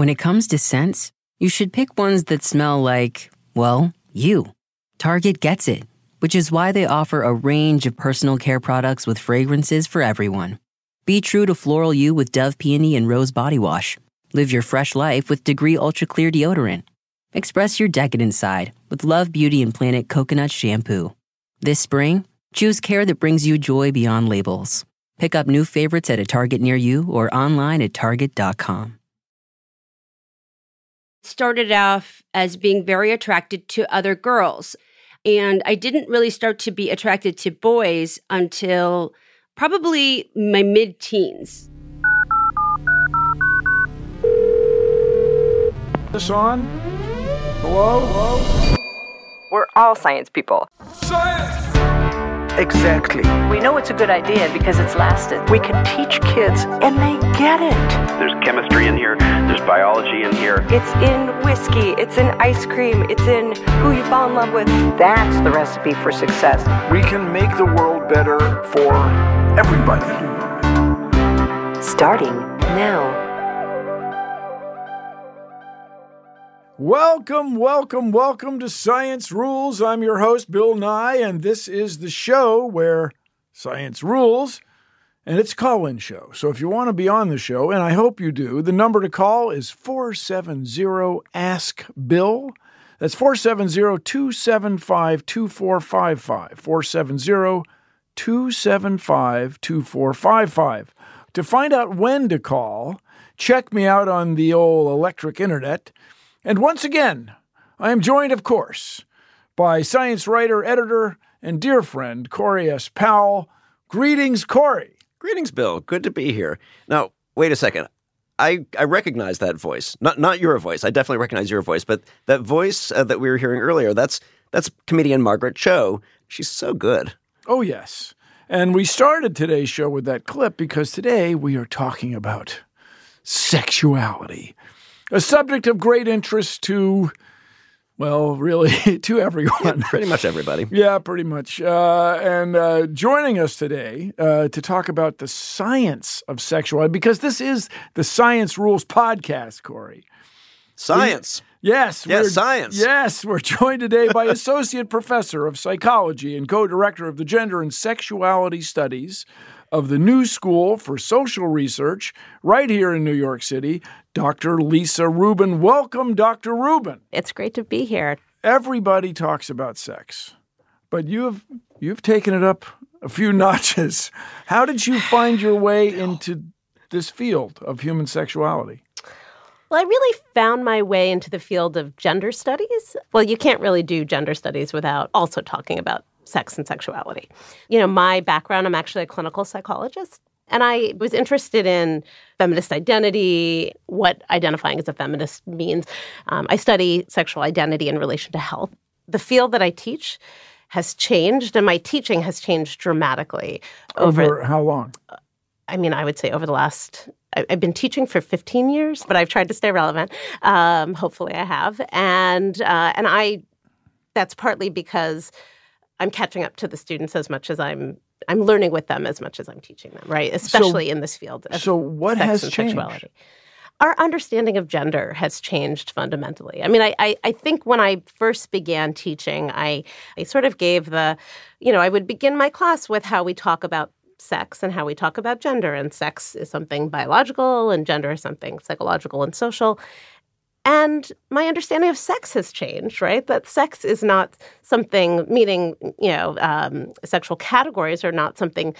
When it comes to scents, you should pick ones that smell like, well, you. Target gets it, which is why they offer a range of personal care products with fragrances for everyone. Be true to floral you with Dove Peony and Rose Body Wash. Live your fresh life with Degree Ultra Clear Deodorant. Express your decadent side with Love Beauty and Planet Coconut Shampoo. This spring, choose care that brings you joy beyond labels. Pick up new favorites at a Target near you or online at Target.com started off as being very attracted to other girls. And I didn't really start to be attracted to boys until probably my mid teens. This on? Hello? Hello? We're all science people. Science! Exactly. We know it's a good idea because it's lasted. We can teach kids and they get it. There's chemistry in here, there's biology in here. It's in whiskey, it's in ice cream, it's in who you fall in love with. That's the recipe for success. We can make the world better for everybody. Starting now. Welcome, welcome, welcome to Science Rules. I'm your host, Bill Nye, and this is the show where science rules, and it's call in show. So if you want to be on the show, and I hope you do, the number to call is 470 Ask Bill. That's 470 275 2455. 470 275 2455. To find out when to call, check me out on the old electric internet. And once again, I am joined, of course, by science writer, editor, and dear friend Corey S. Powell. Greetings, Corey. Greetings, Bill. Good to be here. Now, wait a second. I, I recognize that voice. Not not your voice. I definitely recognize your voice, but that voice uh, that we were hearing earlier, that's that's comedian Margaret Cho. She's so good. Oh, yes. And we started today's show with that clip because today we are talking about sexuality a subject of great interest to, well, really to everyone. Yeah, pretty much everybody. yeah, pretty much. Uh, and uh, joining us today uh, to talk about the science of sexuality, because this is the Science Rules podcast, Corey. Science. We, yes. Yes, science. Yes, we're joined today by Associate Professor of Psychology and co director of the Gender and Sexuality Studies of the New School for Social Research right here in New York City, Dr. Lisa Rubin. Welcome, Dr. Rubin. It's great to be here. Everybody talks about sex, but you've you've taken it up a few notches. How did you find your way into this field of human sexuality? Well, I really found my way into the field of gender studies. Well, you can't really do gender studies without also talking about sex and sexuality. You know, my background, I'm actually a clinical psychologist. And I was interested in feminist identity, what identifying as a feminist means. Um, I study sexual identity in relation to health. The field that I teach has changed, and my teaching has changed dramatically. Over, over how long? I mean, I would say over the last I've been teaching for 15 years, but I've tried to stay relevant. Um, hopefully, I have, and uh, and I. That's partly because I'm catching up to the students as much as I'm I'm learning with them as much as I'm teaching them, right? Especially so, in this field. so what has changed? Sexuality. Our understanding of gender has changed fundamentally. I mean, I, I, I think when I first began teaching, I, I sort of gave the, you know, I would begin my class with how we talk about sex and how we talk about gender. And sex is something biological, and gender is something psychological and social. And my understanding of sex has changed, right? That sex is not something, meaning, you know, um, sexual categories are not something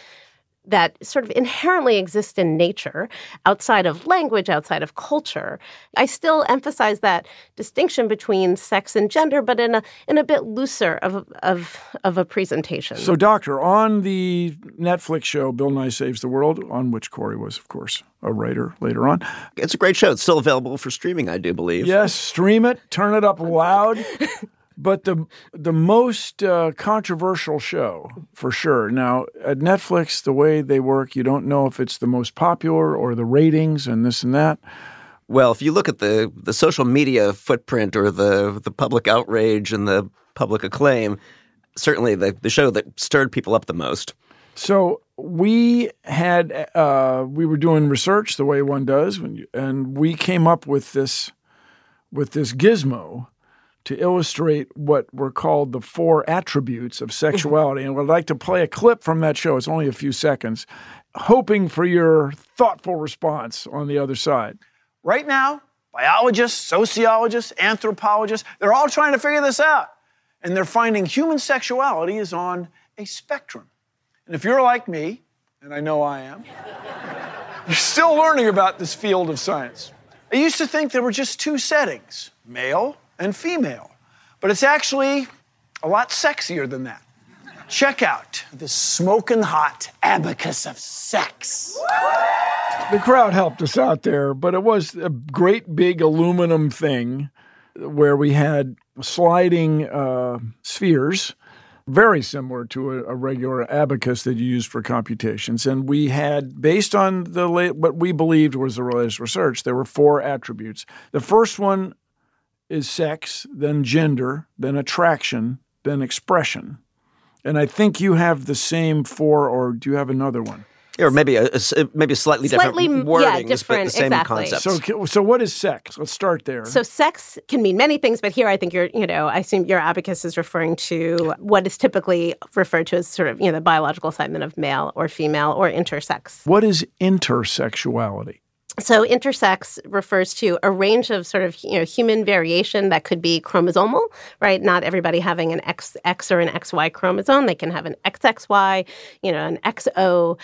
that sort of inherently exist in nature outside of language, outside of culture. I still emphasize that distinction between sex and gender, but in a in a bit looser of of of a presentation. So, Doctor, on the Netflix show Bill Nye Saves the World, on which Corey was, of course, a writer later on. It's a great show. It's still available for streaming, I do believe. Yes, stream it, turn it up loud. but the the most uh, controversial show for sure. Now at Netflix, the way they work, you don't know if it's the most popular or the ratings and this and that. Well, if you look at the the social media footprint or the the public outrage and the public acclaim, certainly the the show that stirred people up the most. So we had uh, we were doing research the way one does, you, and we came up with this with this gizmo to illustrate what were called the four attributes of sexuality. and I'd like to play a clip from that show. It's only a few seconds, hoping for your thoughtful response on the other side. Right now, biologists, sociologists, anthropologists, they're all trying to figure this out. And they're finding human sexuality is on a spectrum. And if you're like me, and I know I am, you're still learning about this field of science. I used to think there were just two settings male and female, but it's actually a lot sexier than that. Check out this smoking hot abacus of sex. The crowd helped us out there, but it was a great big aluminum thing where we had sliding uh, spheres very similar to a, a, regular abacus that you use for computations. And we had, based on the what we believed was the latest research, there were four attributes. The first one is sex, then gender, then attraction, then expression. And I think you have the same four, or do you have another one? or maybe a, a, uh, maybe a slightly, slightly different wording, yeah, different, the same exactly. concept. So, so what is sex? Let's start there. So, sex can mean many things, but here I think you're, you know, I assume your abacus is referring to what is typically referred to as sort of, you know, the biological assignment of male or female or intersex. What is intersexuality? So intersex refers to a range of sort of you know human variation that could be chromosomal, right? Not everybody having an XX or an XY chromosome. They can have an XXY, you know, an XO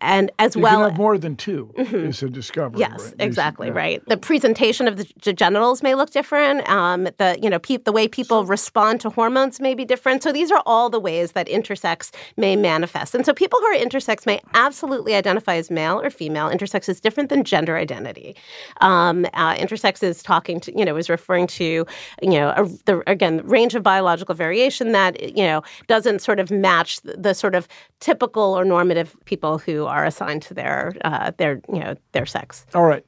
and as well have more than 2 mm-hmm. is a discovery. Yes, right? exactly yeah. right. The presentation of the genitals may look different. Um, the you know pe- the way people respond to hormones may be different. So these are all the ways that intersex may manifest. And so people who are intersex may absolutely identify as male or female. Intersex is different than gender identity. Um, uh, intersex is talking to you know is referring to you know a, the again range of biological variation that you know doesn't sort of match the, the sort of typical or normative people who are assigned to their uh, their you know their sex. All right,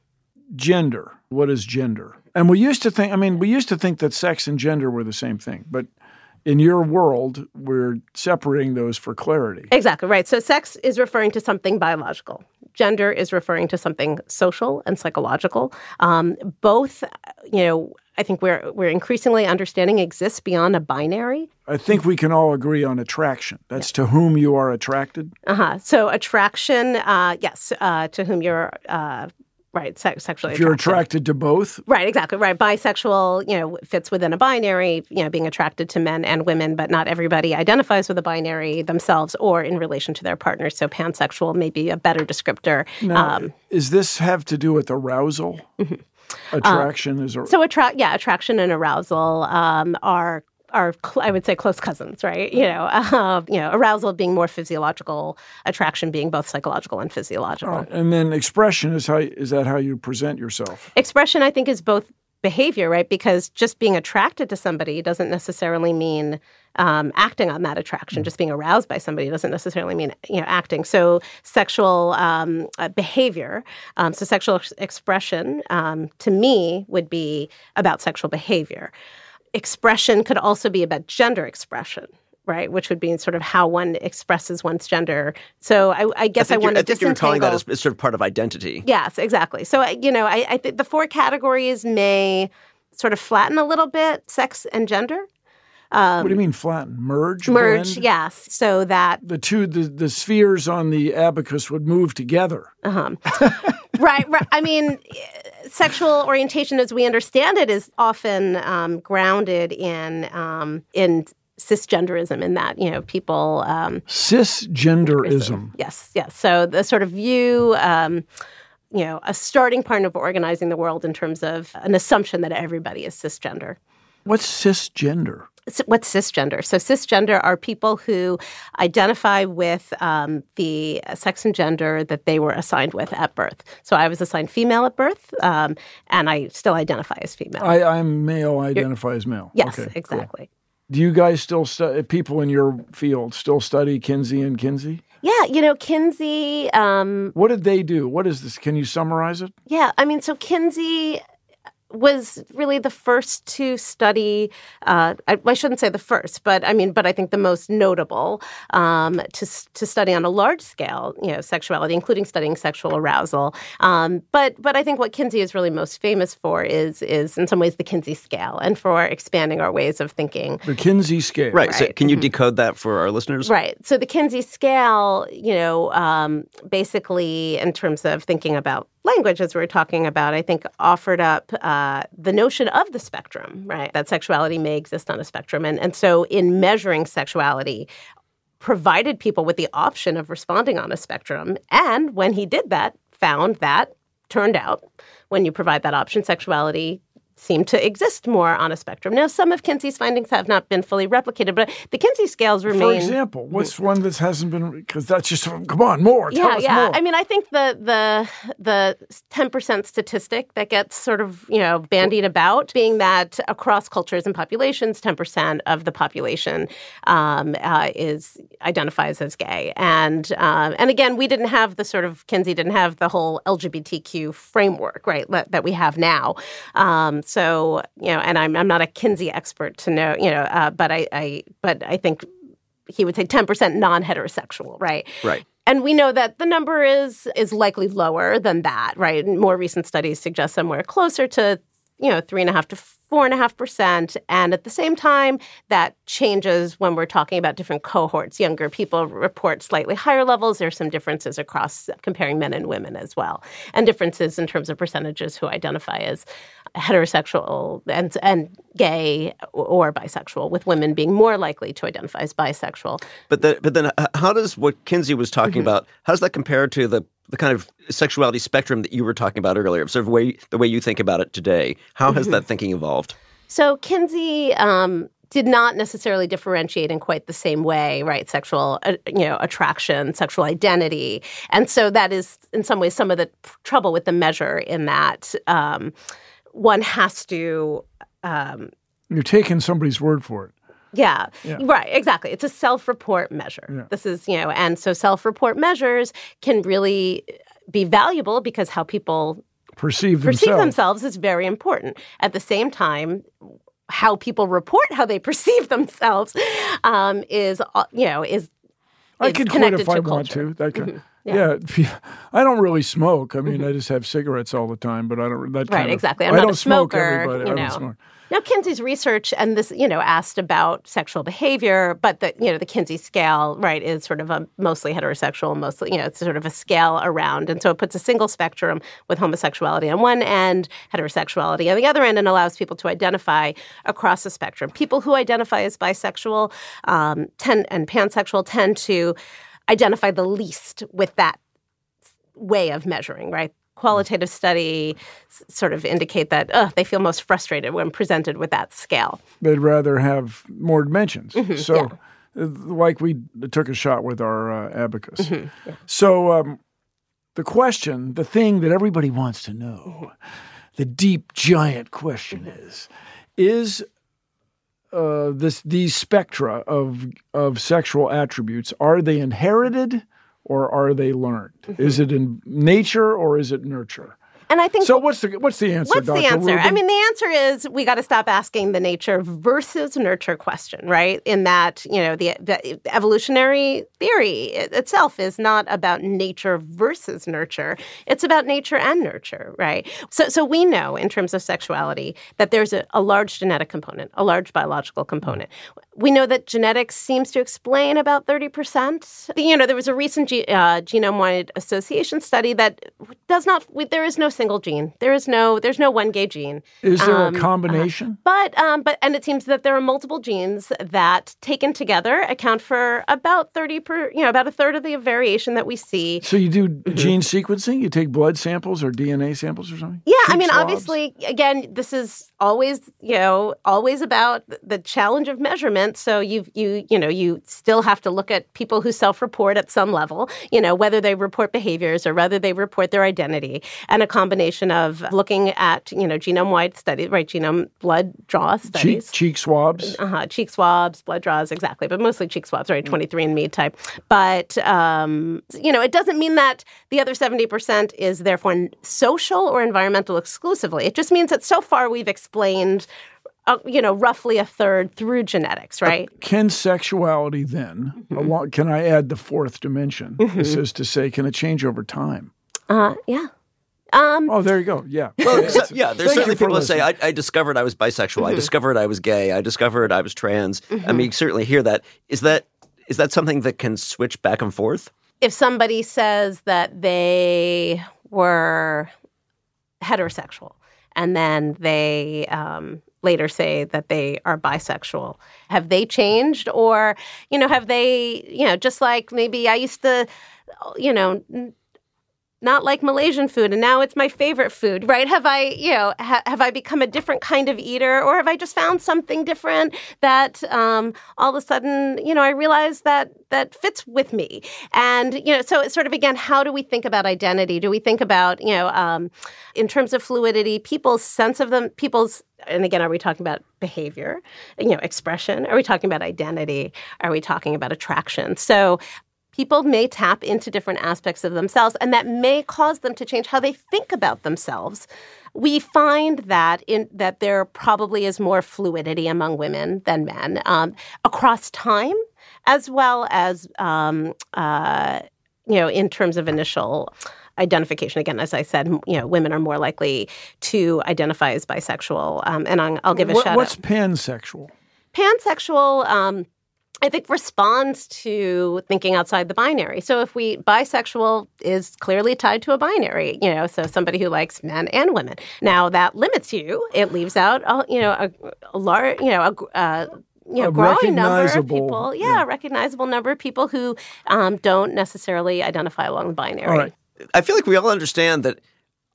gender. What is gender? And we used to think. I mean, we used to think that sex and gender were the same thing, but in your world, we're separating those for clarity. Exactly right. So, sex is referring to something biological. Gender is referring to something social and psychological. Um, both, you know, I think we're we're increasingly understanding exists beyond a binary. I think we can all agree on attraction. That's yeah. to whom you are attracted. Uh huh. So attraction, uh, yes, uh, to whom you're. Uh, right, se- sexually. If you're attracted. attracted to both, right, exactly, right. Bisexual, you know, fits within a binary. You know, being attracted to men and women, but not everybody identifies with a binary themselves or in relation to their partner. So pansexual may be a better descriptor. Now, um, is this have to do with arousal? Mm-hmm. Attraction um, is a- so attract. Yeah, attraction and arousal um, are are cl- I would say close cousins, right? You know, uh, you know, arousal being more physiological, attraction being both psychological and physiological. Right. And then expression is how is that how you present yourself? Expression, I think, is both behavior, right? Because just being attracted to somebody doesn't necessarily mean um, acting on that attraction. Mm. Just being aroused by somebody doesn't necessarily mean you know acting. So sexual um, uh, behavior, um, so sexual ex- expression, um, to me would be about sexual behavior. Expression could also be about gender expression, right? Which would be sort of how one expresses one's gender. So I, I guess I, I want to I think you're calling that as, as, sort of part of identity. Yes, exactly. So you know, I, I think the four categories may sort of flatten a little bit sex and gender. Um, what do you mean flatten? Merge? Merge, blend? yes. So that the two the, the spheres on the abacus would move together. Uh-huh. right, right. I mean, sexual orientation, as we understand it, is often um, grounded in um, in cisgenderism in that you know people um, cisgenderism. Yes, yes. So the sort of view. Um, you know, a starting point of organizing the world in terms of an assumption that everybody is cisgender. What's cisgender? What's cisgender? So, cisgender are people who identify with um, the sex and gender that they were assigned with at birth. So, I was assigned female at birth, um, and I still identify as female. I, am male. I identify You're, as male. Yes, okay, exactly. Cool. Do you guys still study, people in your field still study Kinsey and Kinsey? Yeah, you know, Kinsey. Um, what did they do? What is this? Can you summarize it? Yeah, I mean, so Kinsey was really the first to study. Uh, I, I, shouldn't say the first, but I mean, but I think the most notable um, to to study on a large scale, you know, sexuality, including studying sexual arousal. Um, but but I think what Kinsey is really most famous for is is in some ways the Kinsey scale, and for expanding our ways of thinking. The Kinsey scale, right? right. So can you mm-hmm. decode that for our listeners? Right. So the Kinsey scale, you know, um, basically in terms of thinking about language, as we are talking about, I think offered up uh, Uh, the notion of the spectrum, right? That sexuality may exist on a spectrum. And, and so, in measuring sexuality, provided people with the option of responding on a spectrum. And when he did that, found that turned out when you provide that option, sexuality seem to exist more on a spectrum. Now, some of Kinsey's findings have not been fully replicated, but the Kinsey scales remain. For example, what's one that hasn't been? Because that's just come on more. yeah, yeah. More. I mean, I think the the the ten percent statistic that gets sort of you know bandied about, being that across cultures and populations, ten percent of the population um, uh, is identifies as gay, and um, and again, we didn't have the sort of Kinsey didn't have the whole LGBTQ framework, right, that we have now. Um, so you know, and I'm I'm not a Kinsey expert to know, you know, uh, but I, I but I think he would say 10% non-heterosexual, right? Right. And we know that the number is is likely lower than that, right? More recent studies suggest somewhere closer to you know three and a half to four and a half percent. And at the same time, that changes when we're talking about different cohorts. Younger people report slightly higher levels. There's some differences across comparing men and women as well, and differences in terms of percentages who identify as heterosexual and and gay or bisexual, with women being more likely to identify as bisexual. But the, but then, how does what Kinsey was talking mm-hmm. about? How does that compare to the the kind of sexuality spectrum that you were talking about earlier, sort of way the way you think about it today. How has mm-hmm. that thinking evolved? So Kinsey um, did not necessarily differentiate in quite the same way, right? Sexual, uh, you know, attraction, sexual identity, and so that is in some ways some of the trouble with the measure in that um, one has to. Um, You're taking somebody's word for it. Yeah, yeah, right, exactly. It's a self report measure. Yeah. This is, you know, and so self report measures can really be valuable because how people perceive themselves. perceive themselves is very important. At the same time, how people report how they perceive themselves um, is, uh, you know, is. I can quit if I want to. That can, mm-hmm. Yeah. yeah. I don't really smoke. I mean, mm-hmm. I just have cigarettes all the time, but I don't. That right, of, exactly. I'm I not don't a smoker. Smoke. You know. I don't smoke. Now, Kinsey's research and this, you know, asked about sexual behavior, but the, you know, the Kinsey scale, right, is sort of a mostly heterosexual, mostly, you know, it's sort of a scale around. And so it puts a single spectrum with homosexuality on one end, heterosexuality on the other end, and allows people to identify across the spectrum. People who identify as bisexual um, tend, and pansexual tend to identify the least with that way of measuring, right? qualitative study sort of indicate that uh, they feel most frustrated when presented with that scale. They'd rather have more dimensions. Mm-hmm, so, yeah. Uh, like we took a shot with our uh, abacus. Mm-hmm, yeah. So, um, the question, the thing that everybody wants to know, mm-hmm. the deep, giant question is: Is uh, this these spectra of of sexual attributes are they inherited? or are they learned? Mm-hmm. Is it in nature or is it nurture? And I think so. What's the what's the answer? What's Dr. the answer? Rubin? I mean, the answer is we got to stop asking the nature versus nurture question, right? In that you know the, the evolutionary theory itself is not about nature versus nurture; it's about nature and nurture, right? So, so we know in terms of sexuality that there's a, a large genetic component, a large biological component. We know that genetics seems to explain about 30%. You know, there was a recent ge- uh, genome-wide association study that does not there is no single gene. There is no there's no one gay gene. Is there Um, a combination? But um, but and it seems that there are multiple genes that taken together account for about 30 per, you know, about a third of the variation that we see. so you do gene sequencing? You take blood samples or DNA samples or something? Yeah, I mean, swabs? obviously, again, this is always, you know, always about the challenge of measurement. So you, you, you know, you still have to look at people who self-report at some level. You know, whether they report behaviors or whether they report their identity, and a combination of looking at, you know, genome-wide studies, right? Genome blood draw cheek, studies. cheek swabs. Uh-huh, cheek swabs, blood draws, exactly, but mostly cheek swabs, right? 23andMe type. But, um, you know, it doesn't mean that the other 70% is therefore social or environmental exclusively. It just means that so far we've explained, uh, you know, roughly a third through genetics, right? Can sexuality then, along, can I add the fourth dimension? This is to say, can it change over time? Uh, yeah. Um, Oh, there you go. Yeah. Well, so- yeah, there's certainly people that say, I. I discovered I was bisexual. Mm-hmm. I discovered I was gay. I discovered I was trans. I mean, you certainly hear that. Is that is that something that can switch back and forth? if somebody says that they were heterosexual and then they um, later say that they are bisexual. Have they changed or you know have they you know just like maybe i used to you know not like Malaysian food, and now it's my favorite food, right? Have I, you know, ha- have I become a different kind of eater, or have I just found something different that um, all of a sudden, you know, I realize that that fits with me? And you know, so it's sort of again, how do we think about identity? Do we think about, you know, um, in terms of fluidity, people's sense of them, people's and again, are we talking about behavior, you know, expression? Are we talking about identity? Are we talking about attraction? So people may tap into different aspects of themselves and that may cause them to change how they think about themselves. We find that in that there probably is more fluidity among women than men um, across time as well as um, uh, you know in terms of initial identification. Again as i said you know women are more likely to identify as bisexual um, and I'll, I'll give a What- shout what's out. pansexual? pansexual um, i think responds to thinking outside the binary so if we bisexual is clearly tied to a binary you know so somebody who likes men and women now that limits you it leaves out a, you know a, a large you know a, gr- uh, you know, A growing number of people, yeah, a recognizable number of people who um, don't necessarily identify along the binary. All right. I feel like we all understand that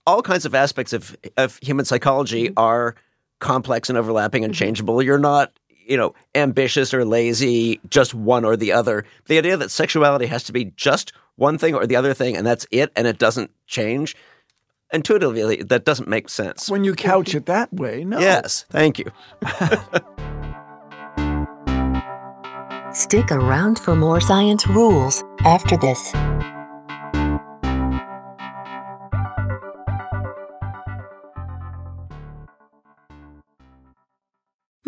all kinds of aspects of of human psychology Mm-hmm. are complex and overlapping and changeable. You're not, you know, ambitious or lazy, just one or the other. The idea that sexuality has to be just one thing or the other thing, and that's it, and it doesn't change. Intuitively, that doesn't make sense. When you couch it that way, no. Yes, thank you. Stick around for more science rules after this.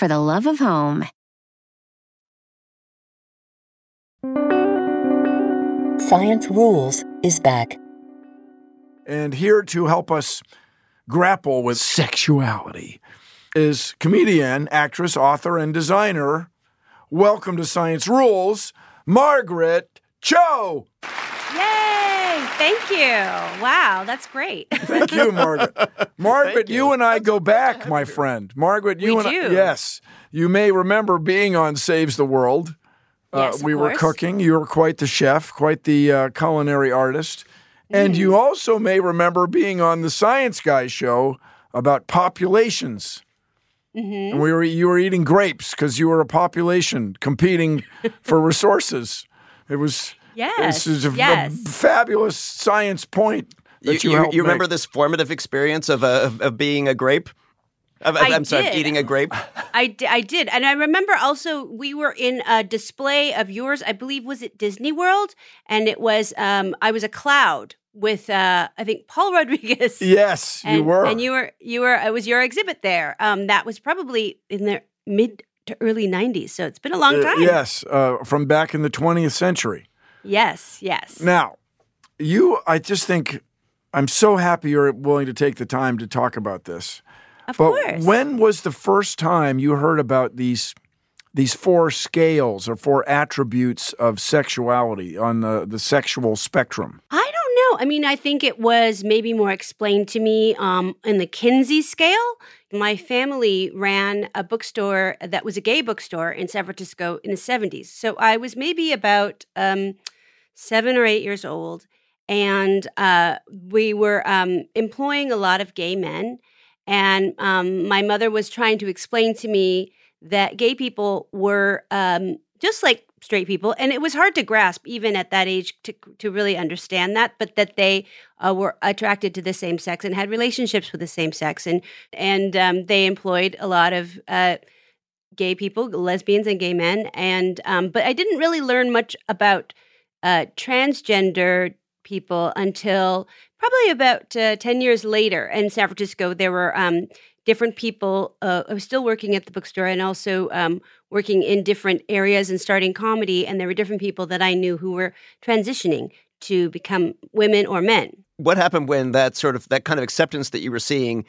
for the love of home. Science Rules is back. And here to help us grapple with sexuality is comedian, actress, author, and designer. Welcome to Science Rules, Margaret Cho. Yay! Yay! Thank you. Wow, that's great. Thank you, Margaret. Margaret, you. and I go back, my friend. Margaret, you We and I, yes, you may remember being on Saves the World. Yes, of we were cooking. You were quite the chef, quite the uh, culinary artist, and Mm. you also may remember being on the Science Guy show about populations. Mm-hmm. And we were you were eating grapes because you were a population competing for resources. It was Yes, This is a, a yes. fabulous science point You, that you, you, helped you remember this formative experience of, uh, of, of being a grape? Of, of- I I'm sorry, of did. eating a grape? I, d- I did. And I remember also we were in a display of yours, I believe, was it Disney World? And it was, um, I was a cloud with, uh, I think, Paul Rodriguez. Yes, and, you were. And you were, you were, it was your exhibit there. Um, that was probably in the mid to early 90s. So it's been a long Uh, time. yes, uh, from back in the 20th century. Yes, yes. Now, you, I just think I'm so happy you're willing to take the time to talk about this. Of but course. when was the first time you heard about these these four scales or four attributes of sexuality on the, the sexual spectrum? I don't. I mean, I think it was maybe more explained to me um, in the Kinsey scale. My family ran a bookstore that was a gay bookstore in San Francisco in the 70s. So I was maybe about um, seven or eight years old. And uh, we were um, employing a lot of gay men. And um, my mother was trying to explain to me that gay people were um, just like straight people, and it was hard to grasp even at that age to to really understand that. But that they uh, were attracted to the same sex and had relationships with the same sex, and and um, they employed a lot of. Uh, gay people lesbians and gay men and um, but i didn't really learn much about uh, transgender people until probably about uh, 10 years later in San Francisco. There were um, different people. Uh, I was still working at the bookstore and also um, working in different areas and starting comedy. And there were different people that I knew who were transitioning to become women or men. What happened when that sort of that kind of acceptance that you were seeing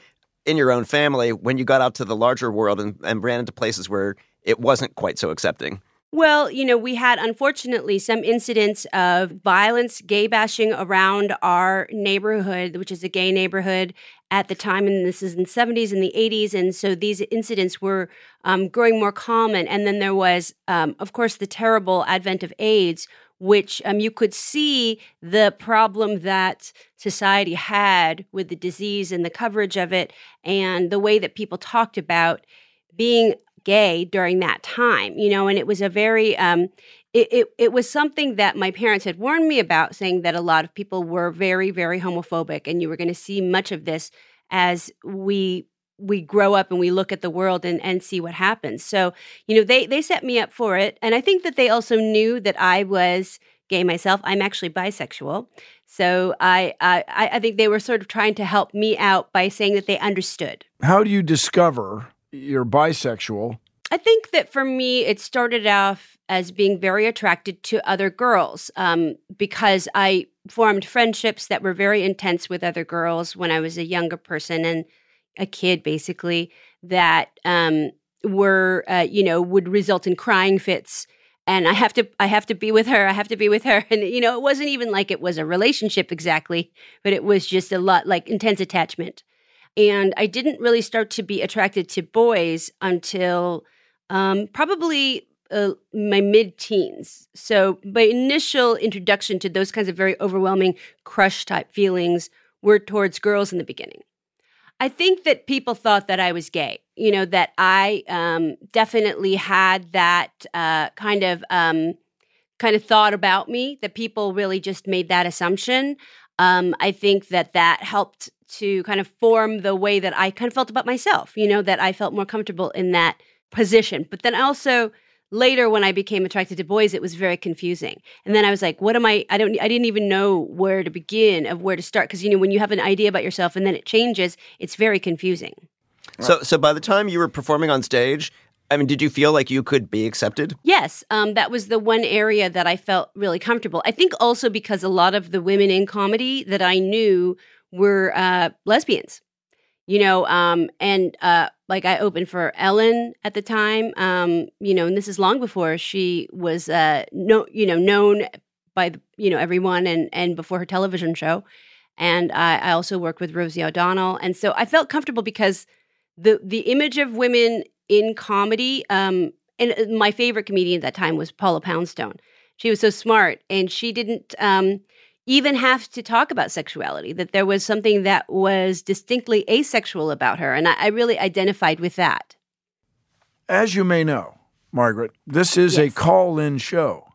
in your own family when you got out to the larger world and, and ran into places where it wasn't quite so accepting? Well, you know, we had unfortunately some incidents of violence, gay bashing around our neighborhood, which is a gay neighborhood at the time, and this is in the 70s and the 80s. And so these incidents were um, growing more common. And then there was, um, of course, the terrible advent of AIDS, which um, you could see the problem that society had with the disease and the coverage of it, and the way that people talked about being gay during that time, you know, and it was a very, um, it, it, it was something that my parents had warned me about, saying that a lot of people were very, very homophobic, and you were going to see much of this as we we grow up and we look at the world and, and see what happens. So, you know, they they set me up for it. And I think that they also knew that I was gay myself. I'm actually bisexual. So I I, I think they were sort of trying to help me out by saying that they understood. How do you discover you're bisexual? I think that for me, it started off as being very attracted to other girls um, because I formed friendships that were very intense with other girls when I was a younger person and a kid, basically, that um, were, uh, you know, would result in crying fits. And I have to, I have to be with her. I have to be with her. And you know, it wasn't even like it was a relationship exactly, but it was just a lot like intense attachment. And I didn't really start to be attracted to boys until um, probably uh, my mid teens. So, my initial introduction to those kinds of very overwhelming crush type feelings were towards girls in the beginning. I think that people thought that I was gay, you know, that I um, definitely had that uh, kind of. Um, kind of thought about me that people really just made that assumption um, i think that that helped to kind of form the way that i kind of felt about myself you know that i felt more comfortable in that position. But then also later when i became attracted to boys it was very confusing. And then i was like what am i i don't i didn't even know where to begin of where to start. Because you know when you have an idea about yourself and then it changes it's very confusing. So, so by the time you were performing on stage, I mean, did you feel like you could be accepted? Yes, um, that was the one area that I felt really comfortable. I think also because a lot of the women in comedy that I knew were uh, lesbians, you know, um, and uh, like I opened for Ellen at the time, um, you know, and this is long before she was, uh, no, you know, known by you know everyone and and before her television show. And I, I also worked with Rosie O'Donnell, and so I felt comfortable because the the image of women in comedy. Um, and uh, my favorite comedian at that time was Paula Poundstone. She was so smart, and she didn't um, even have to talk about sexuality. That there was something that was distinctly asexual about her, and I, I really identified with that. As you may know, Margaret, this is Yes. a call-in show.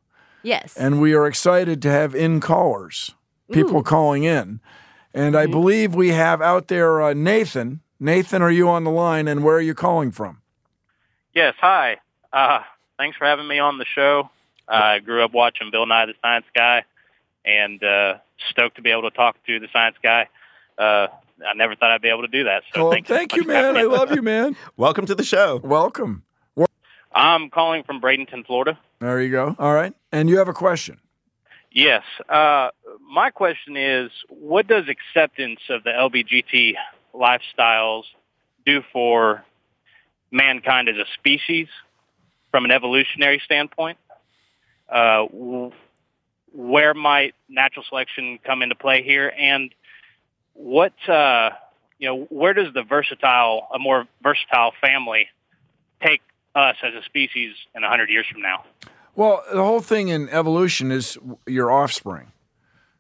Yes. and we are excited to have in callers, people Ooh. calling in. And I believe we have out there uh, Nathan. Nathan, are you on the line and where are you calling from? Yes, hi. Uh, thanks for having me on the show. I grew up watching Bill Nye the Science Guy, and uh, stoked to be able to talk to the Science Guy. Uh, I never thought I'd be able to do that. So Oh, thank, thank you, you, man. I love you, man. Welcome to the show. Welcome. I'm calling from Bradenton, Florida. There you go. All right. And you have a question. Yes. Uh, my question is, what does acceptance of the LBGT lifestyles do for mankind as a species from an evolutionary standpoint? Uh, w- where might natural selection come into play here? And what, uh, you know, where does the versatile, a more versatile family take us as a species in 100 years from now? Well, the whole thing in evolution is your offspring.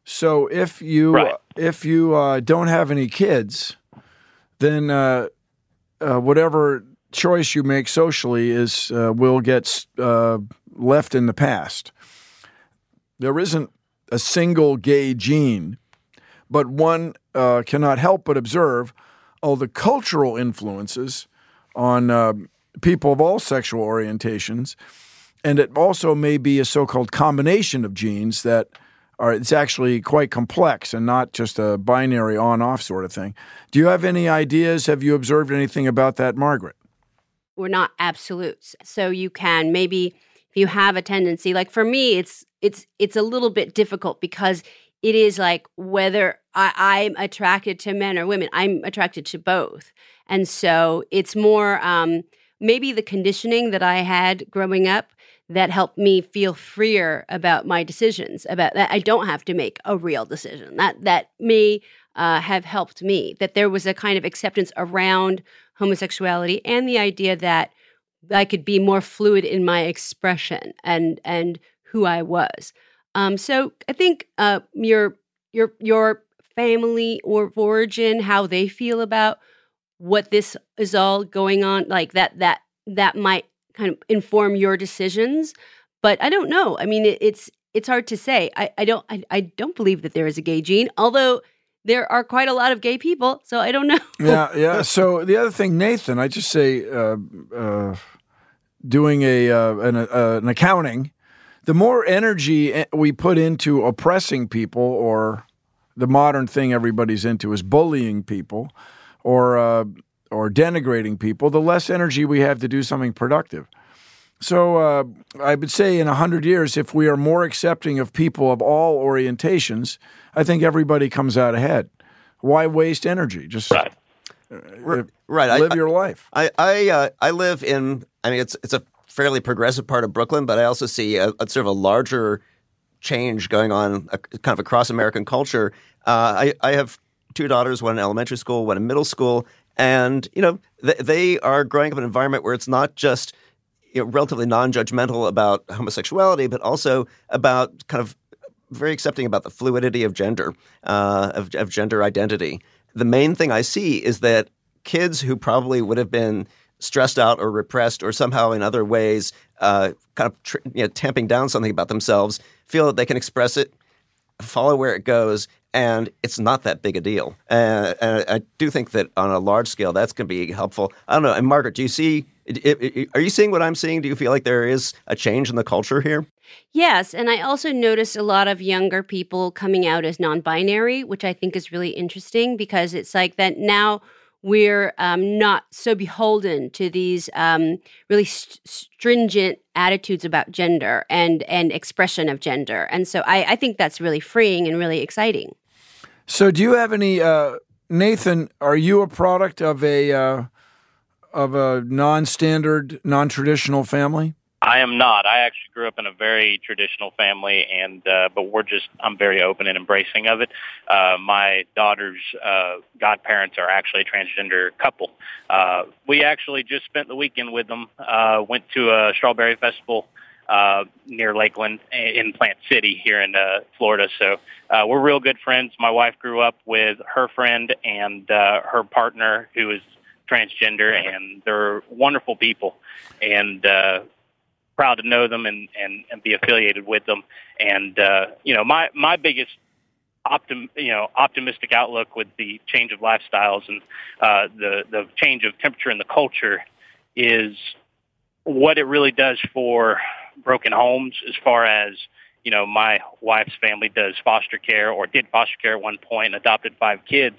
So if you if you uh, don't have any kids, then uh, uh, whatever choice you make socially is uh, will get uh, left in the past. There isn't a single gay gene, but one uh, cannot help but observe all the cultural influences on uh, people of all sexual orientations and it also may be a so-called combination of genes that are it's actually quite complex and not just a binary on-off sort of thing. Do you have any ideas? Have you observed anything about that, Margaret? we're not absolutes. So you can maybe you have a tendency, like for me, it's it's it's a little bit difficult because it is like whether I, I'm attracted to men or women. I'm attracted to both, and so it's more um, maybe the conditioning that I had growing up that helped me feel freer about my decisions. About that, I don't have to make a real decision. That that may uh, have helped me. That there was a kind of acceptance around homosexuality and the idea that I could be more fluid in my expression and and who I was. Um, so I think uh, your your your family or origin, how they feel about what this is all going on, like that that that might kind of inform your decisions. But I don't know. I mean, it, it's it's hard to say. I, I don't I, I don't believe that there is a gay gene, although there are quite a lot of gay people. So I don't know. yeah, yeah. So the other thing, Nathan, I just say, uh, uh, doing a uh, an, uh, an accounting, the more energy eh, we put into oppressing people, or the modern thing everybody's into is bullying people, or uh, or denigrating people, the less energy we have to do something productive. So uh, I would say in a hundred years, if we are more accepting of people of all orientations, I think everybody comes out ahead. Why waste energy? Just right. right. Live I- your life. I I uh, I live in. I mean, it's it's a fairly progressive part of Brooklyn, but I also see a, a sort of a larger change going on, uh, kind of across American culture. Uh, I I have two daughters, one in elementary school, one in middle school, and you know th- they are growing up in an environment where it's not just you know, relatively non-judgmental about homosexuality, but also about kind of very accepting about the fluidity of gender, uh, of, of gender identity. The main thing I see is that kids who probably would have been stressed out or repressed or somehow in other ways uh, kind of tr- you know, tamping down something about themselves feel that they can express it, follow where it goes, and it's not that big a deal. Uh, and I do think that on a large scale, that's going to be helpful. I don't know. And Margaret, do you see? i- i- Are you seeing what I'm seeing? Do you feel like there is a change in the culture here? Yes, and I also noticed a lot of younger people coming out as non-binary, which I think is really interesting because it's like that now we're um, not so beholden to these um, really st- stringent attitudes about gender and and expression of gender, and so I, I think that's really freeing and really exciting. So, do you have any, uh, Nathan? Are you a product of a uh, of a non-standard, non-traditional family? I am not. I actually grew up in a very traditional family, and uh, but we're just I'm very open and embracing of it. Uh, my daughter's uh, godparents are actually a transgender couple. Uh, we actually just spent the weekend with them. Uh, went to a strawberry festival uh, near Lakeland in Plant City here in uh, Florida. So uh, we're real good friends. My wife grew up with her friend and uh, her partner who is transgender, and they're wonderful people. And uh, proud to know them and, and, and be affiliated with them. And uh, you know, my my biggest optim you know optimistic outlook with the change of lifestyles and uh, the the change of temperature in the culture is what it really does for broken homes as far as you know my wife's family does foster care or did foster care at one point and adopted five kids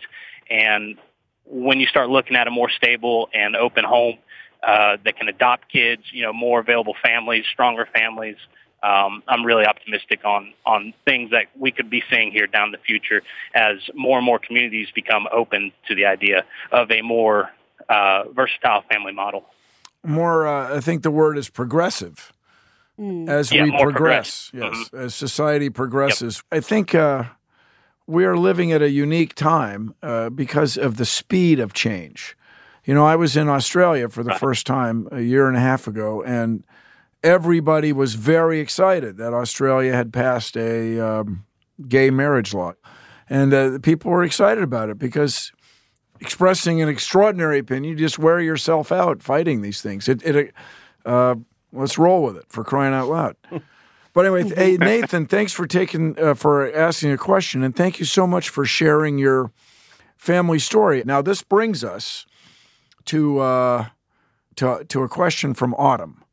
and when you start looking at a more stable and open home uh, that can adopt kids, you know, more available families, stronger families. Um, I'm really optimistic on on things that we could be seeing here down the future as more and more communities become open to the idea of a more uh, versatile family model. More, uh, I think the word is progressive. Mm. As Yeah, we more progress, yes, progressive. as society progresses, I think uh, we are living at a unique time uh, because of the speed of change. You know, I was in Australia for the first time a year and a half ago, and everybody was very excited that Australia had passed a um, gay marriage law. And uh, people were excited about it because expressing an extraordinary opinion, you just wear yourself out fighting these things. It, it uh, let's roll with it for crying out loud. But anyway, hey Nathan, thanks for taking uh, for asking a question, and thank you so much for sharing your family story. Now, this brings us to uh, to to a question from Autumn.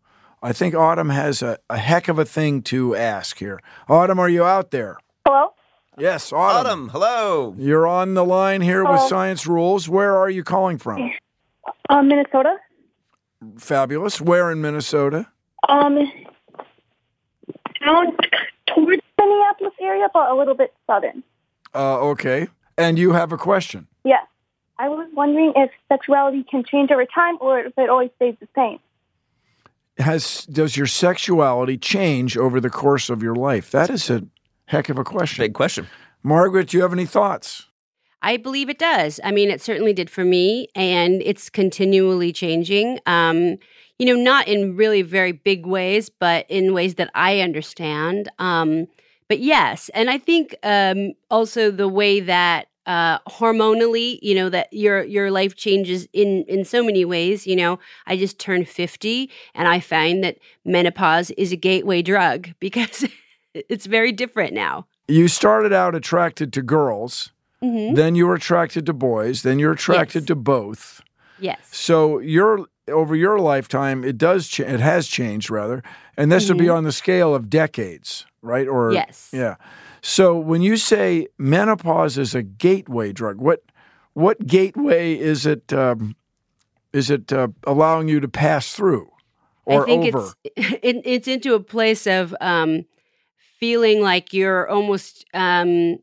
I think Autumn has a, a heck of a thing to ask here. Autumn, are you out there? Hello? Yes, Autumn. Autumn, hello. You're on the line here with Science Rules. Where are you calling from? Um, Minnesota. Fabulous. Where in Minnesota? Um, down towards Minneapolis area, but a little bit southern. Uh, okay. And you have a question. Yes. I was wondering if sexuality can change over time or if it always stays the same. Has does your sexuality change over the course of your life? That is a heck of a question. Big question. Margaret, do you have any thoughts? I believe it does. I mean, it certainly did for me, and it's continually changing. Um, you know, not in really very big ways, but in ways that I understand. Um, but yes, and I think um, also the way that uh, hormonally, you know, that your your life changes in in so many ways. You know, I just turned fifty, and I find that menopause is a gateway drug because it's very different now. You started out attracted to girls, Mhm. then you were attracted to boys, then you're attracted to both. Yes. So your over your lifetime, it does ch- it has changed rather, and this would be Mhm. on the scale of decades, right? Or Yes. yeah. So when you say menopause is a gateway drug, what what gateway is it? Um, is it uh, allowing you to pass through or I think over? it's it, it's into a place of um, feeling like you're almost um,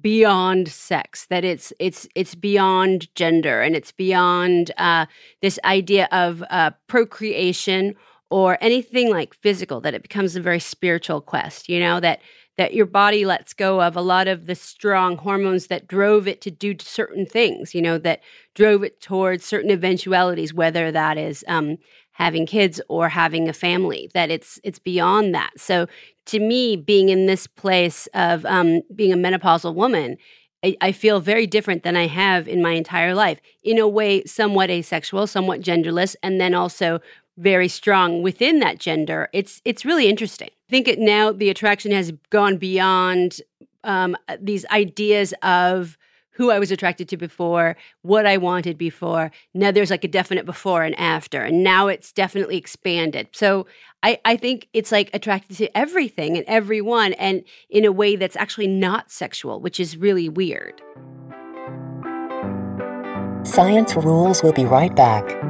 beyond sex. That it's it's it's beyond gender and it's beyond uh, this idea of uh, procreation or anything like physical. That it becomes a very spiritual quest. You know that that your body lets go of a lot of the strong hormones that drove it to do certain things. You know that drove it towards certain eventualities, whether that is um, having kids or having a family. That it's it's beyond that. So to me, being in this place of um, being a menopausal woman, I, I feel very different than I have in my entire life. In a way, somewhat asexual, somewhat genderless, and then also very strong within that gender. It's it's really interesting. I think it now the attraction has gone beyond um, these ideas of who I was attracted to before, what I wanted before. Now there's like a definite before and after, and now it's definitely expanded. So I, I think it's like attracted to everything and everyone, and in a way that's actually not sexual, which is really weird. Science Rules will be right back.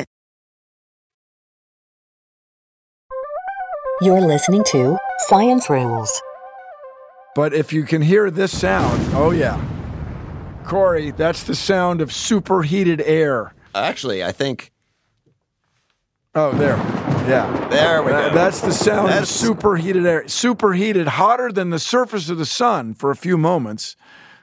You're listening to Science Rules. But if you can hear this sound, oh yeah. Corey, that's the sound of superheated air. Actually, I think. Oh, there. Yeah. There we That- go. That's the sound That's- of superheated air. Superheated, hotter than the surface of the sun for a few moments,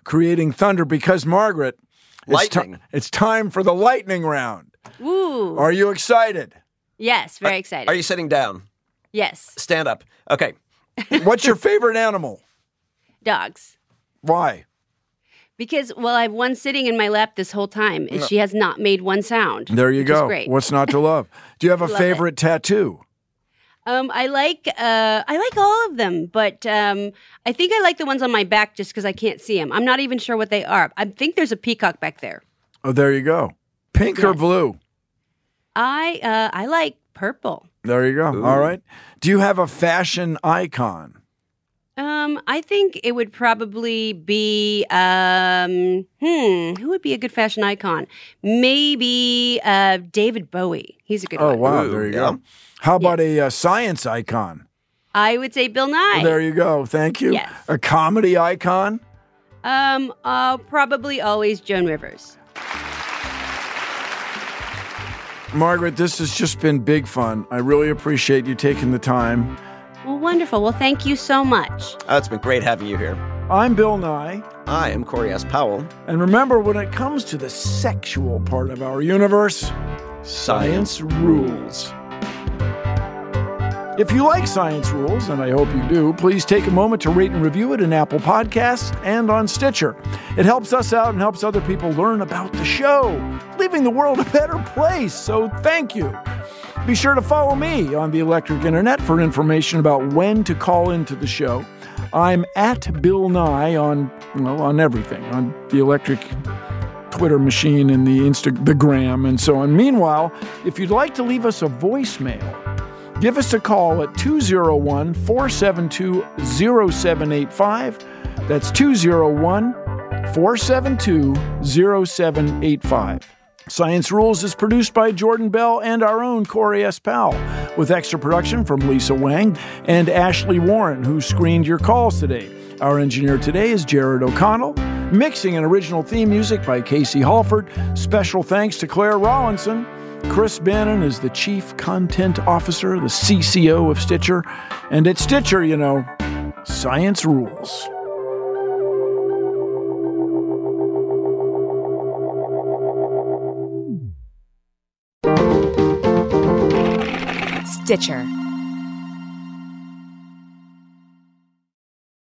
creating thunder because, Margaret, it's, ti- Lightning. it's time for the lightning round. Woo. Are you excited? yes, very excited. Are you sitting down? Yes. Stand up. Okay. What's your favorite animal? Dogs. Why? Because well, I have one sitting in my lap this whole time, and she has not made one sound. There you go. great. What's not to love? Do you have a Love it. favorite tattoo? Um, I like uh, I like all of them, but um, I think I like the ones on my back just because I can't see them. I'm not even sure what they are. I think there's a peacock back there. Oh, there you go. Pink or blue? I uh, I like purple. There you go. All right. Do you have a fashion icon? Um, I think it would probably be um, hmm, who would be a good fashion icon? Maybe uh, David Bowie. He's a good Oh, one. wow. Ooh, there you yeah. go. How about a uh, science icon? I would say Bill Nye. There you go. Thank you. Yes. A comedy icon? Um, uh, probably always Joan Rivers. Margaret, this has just been big fun. I really appreciate you taking the time. Well, wonderful. Well, thank you so much. Oh, it's been great having you here. I'm Bill Nye. I am Corey S. Powell. And remember, when it comes to the sexual part of our universe, science rules. If you like Science Rules, and I hope you do, please take a moment to rate and review it in Apple Podcasts and on Stitcher. It helps us out and helps other people learn about the show, leaving the world a better place. So thank you. Be sure to follow me on the Electric Internet for information about when to call into the show. I'm at Bill Nye on well, on everything, on the electric Twitter machine and the Insta the gram and so on. Meanwhile, if you'd like to leave us a voicemail, give us a call at 201 472 0785. That's 201 472 0785. Science Rules is produced by Jordan Bell and our own Corey S. Powell, with extra production from Lisa Wang and Ashley Warren, who screened your calls today. Our engineer today is Jared O'Connell. Mixing and original theme music by Casey Holford. Special thanks to Claire Rollinson. Chris Bannon is the Chief Content Officer, the CCO of Stitcher. And at Stitcher, you know, science rules. Stitcher.